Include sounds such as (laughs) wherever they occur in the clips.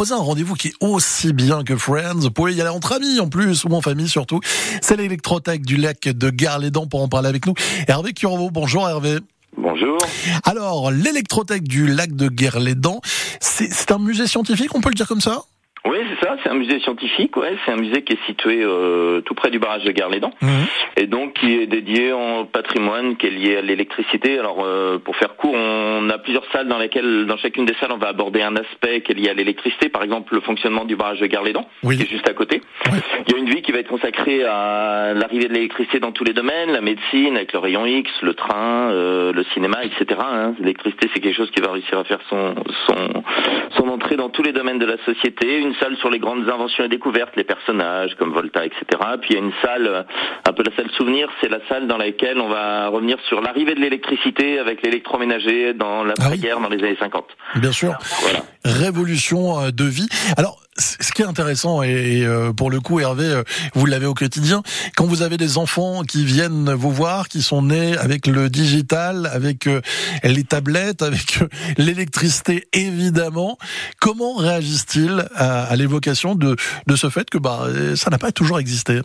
proposer un rendez-vous qui est aussi bien que Friends. Vous pouvez y aller entre amis en plus, ou en famille surtout. C'est l'électrothèque du lac de Gare-les-Dents pour en parler avec nous. Hervé Curvo, bonjour Hervé. Bonjour. Alors, l'électrothèque du lac de Guerre-les-Dents, c'est un musée scientifique, on peut le dire comme ça? Oui, c'est ça, c'est un musée scientifique, ouais, c'est un musée qui est situé euh, tout près du barrage de Gare-les-Dents, mhm. et donc qui est dédié en patrimoine, qui est lié à l'électricité. Alors, euh, pour faire court, on a plusieurs salles dans lesquelles, dans chacune des salles, on va aborder un aspect qui est lié à l'électricité, par exemple le fonctionnement du barrage de Gare-les-Dents, qui est juste à côté. Il y a une vie qui va être consacrée à l'arrivée de l'électricité dans tous les domaines, la médecine avec le rayon X, le train, euh, le cinéma, etc. Hein. L'électricité, c'est quelque chose qui va réussir à faire son, son, son entrée dans tous les domaines de la société une salle sur les grandes inventions et découvertes, les personnages comme Volta, etc. Puis il y a une salle, euh, un peu la salle souvenir, c'est la salle dans laquelle on va revenir sur l'arrivée de l'électricité avec l'électroménager dans la ah guerre dans les années 50. Bien sûr. Voilà. Révolution euh, de vie. Alors, ce qui est intéressant et euh, pour le coup Hervé vous l'avez au quotidien quand vous avez des enfants qui viennent vous voir qui sont nés avec le digital avec les tablettes avec l'électricité évidemment comment réagissent-ils à à, l'évocation de, de ce fait que bah, ça n'a pas toujours existé?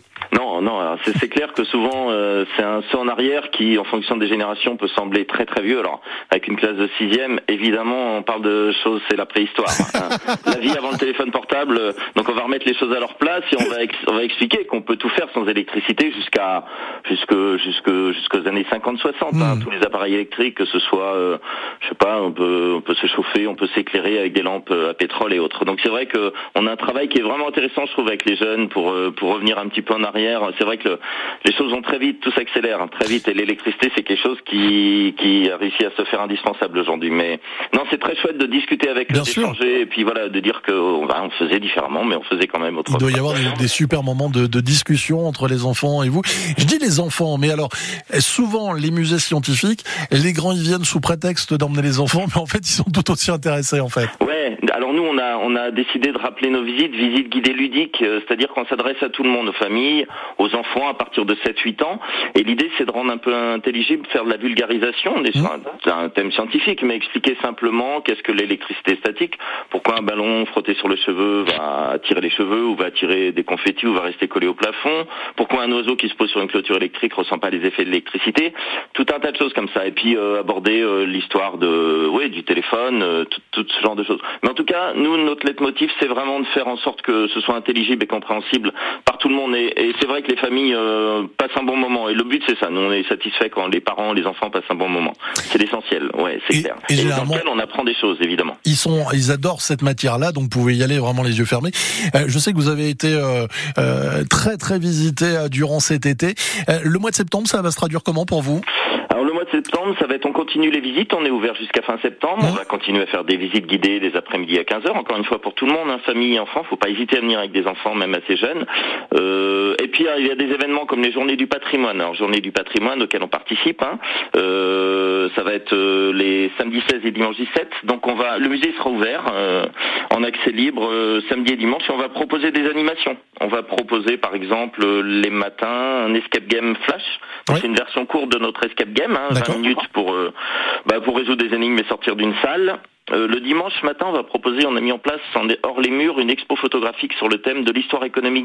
Non, non, c'est clair que souvent euh, c'est un saut en arrière qui, en fonction des générations, peut sembler très très vieux. Alors, avec une classe de sixième, évidemment, on parle de choses, c'est la préhistoire. Hein. (laughs) la vie avant le téléphone portable, euh, donc on va remettre les choses à leur place et on va, on va expliquer qu'on peut tout faire sans électricité jusqu'à jusque jusque jusqu'aux années 50-60. Hein. Hmm. Tous les appareils électriques, que ce soit, euh, je sais pas, on peut on peut se chauffer, on peut s'éclairer avec des lampes à pétrole et autres. Donc c'est vrai que on a un travail qui est vraiment intéressant, je trouve, avec les jeunes pour pour revenir un petit peu en arrière c'est vrai que les choses vont très vite, tout s'accélère hein, très vite, et l'électricité c'est quelque chose qui, qui a réussi à se faire indispensable aujourd'hui. Mais non, c'est très chouette de discuter avec eux, d'échanger, et puis voilà, de dire qu'on on faisait différemment, mais on faisait quand même autrement. Il doit y avoir des, super moments de, de, discussion entre les enfants et vous. Je dis les enfants, mais alors souvent les musées scientifiques, les grands ils viennent sous prétexte d'emmener les enfants, (laughs) mais en fait ils sont tout aussi intéressés en fait. Ouais, nous on a on a décidé de rappeler nos visites, visites guidées ludiques, euh, c'est-à-dire qu'on s'adresse à tout le monde, aux familles, aux enfants à partir de 7-8 ans. Et l'idée, c'est de rendre un peu intelligible, faire de la vulgarisation. On est mmh. un, thème scientifique, mais expliquer simplement qu'est-ce que l'électricité statique, pourquoi un ballon frotté sur le cheveu va attirer les cheveux ou va attirer des confettis ou va rester collé au plafond, pourquoi un oiseau qui se pose sur une clôture électrique ressent pas les effets de l'électricité, tout un tas de choses comme ça. Et puis euh, aborder euh, l'histoire de, ouais, du téléphone, euh, tout, tout, ce genre de choses. Mais en tout cas, nous, notre leitmotiv, c'est vraiment de faire en sorte que ce soit intelligible et compréhensible par tout le monde. Et, et c'est vrai que les familles euh, passent un bon moment. Et le but, c'est ça. Nous, on est satisfait quand les parents, les enfants passent un bon moment. C'est l'essentiel. Ouais, c'est clair. Et, dans lequel on apprend des choses, évidemment. Ils sont, ils adorent cette matière-là, donc vous pouvez y aller vraiment les yeux fermés. Euh, je sais que vous avez été euh, euh très très visité durant cet été. le mois de septembre, ça va se traduire comment pour vous? De septembre, ça va être on continue les visites, on est ouvert jusqu'à fin septembre, on va continuer à faire des visites guidées des après-midi à 15h, encore une fois pour tout le monde, hein, famille et enfants, faut pas hésiter à venir avec des enfants même assez jeunes. Euh, et puis il y a des événements comme les journées du patrimoine, alors journées du patrimoine auxquelles on participe, hein. euh, ça va être euh, les samedis 16 et dimanche 17, donc on va, le musée sera ouvert en accès libre samedi et dimanche et on va proposer des animations. On va proposer par exemple les matins un escape game flash, c'est une version courte de notre escape game, hein, 20 minutes pour euh, bah, pour résoudre des énigmes et sortir d'une salle. Euh, le dimanche matin, on va proposer, on a mis en place hors les murs une expo photographique sur le thème de l'histoire économique du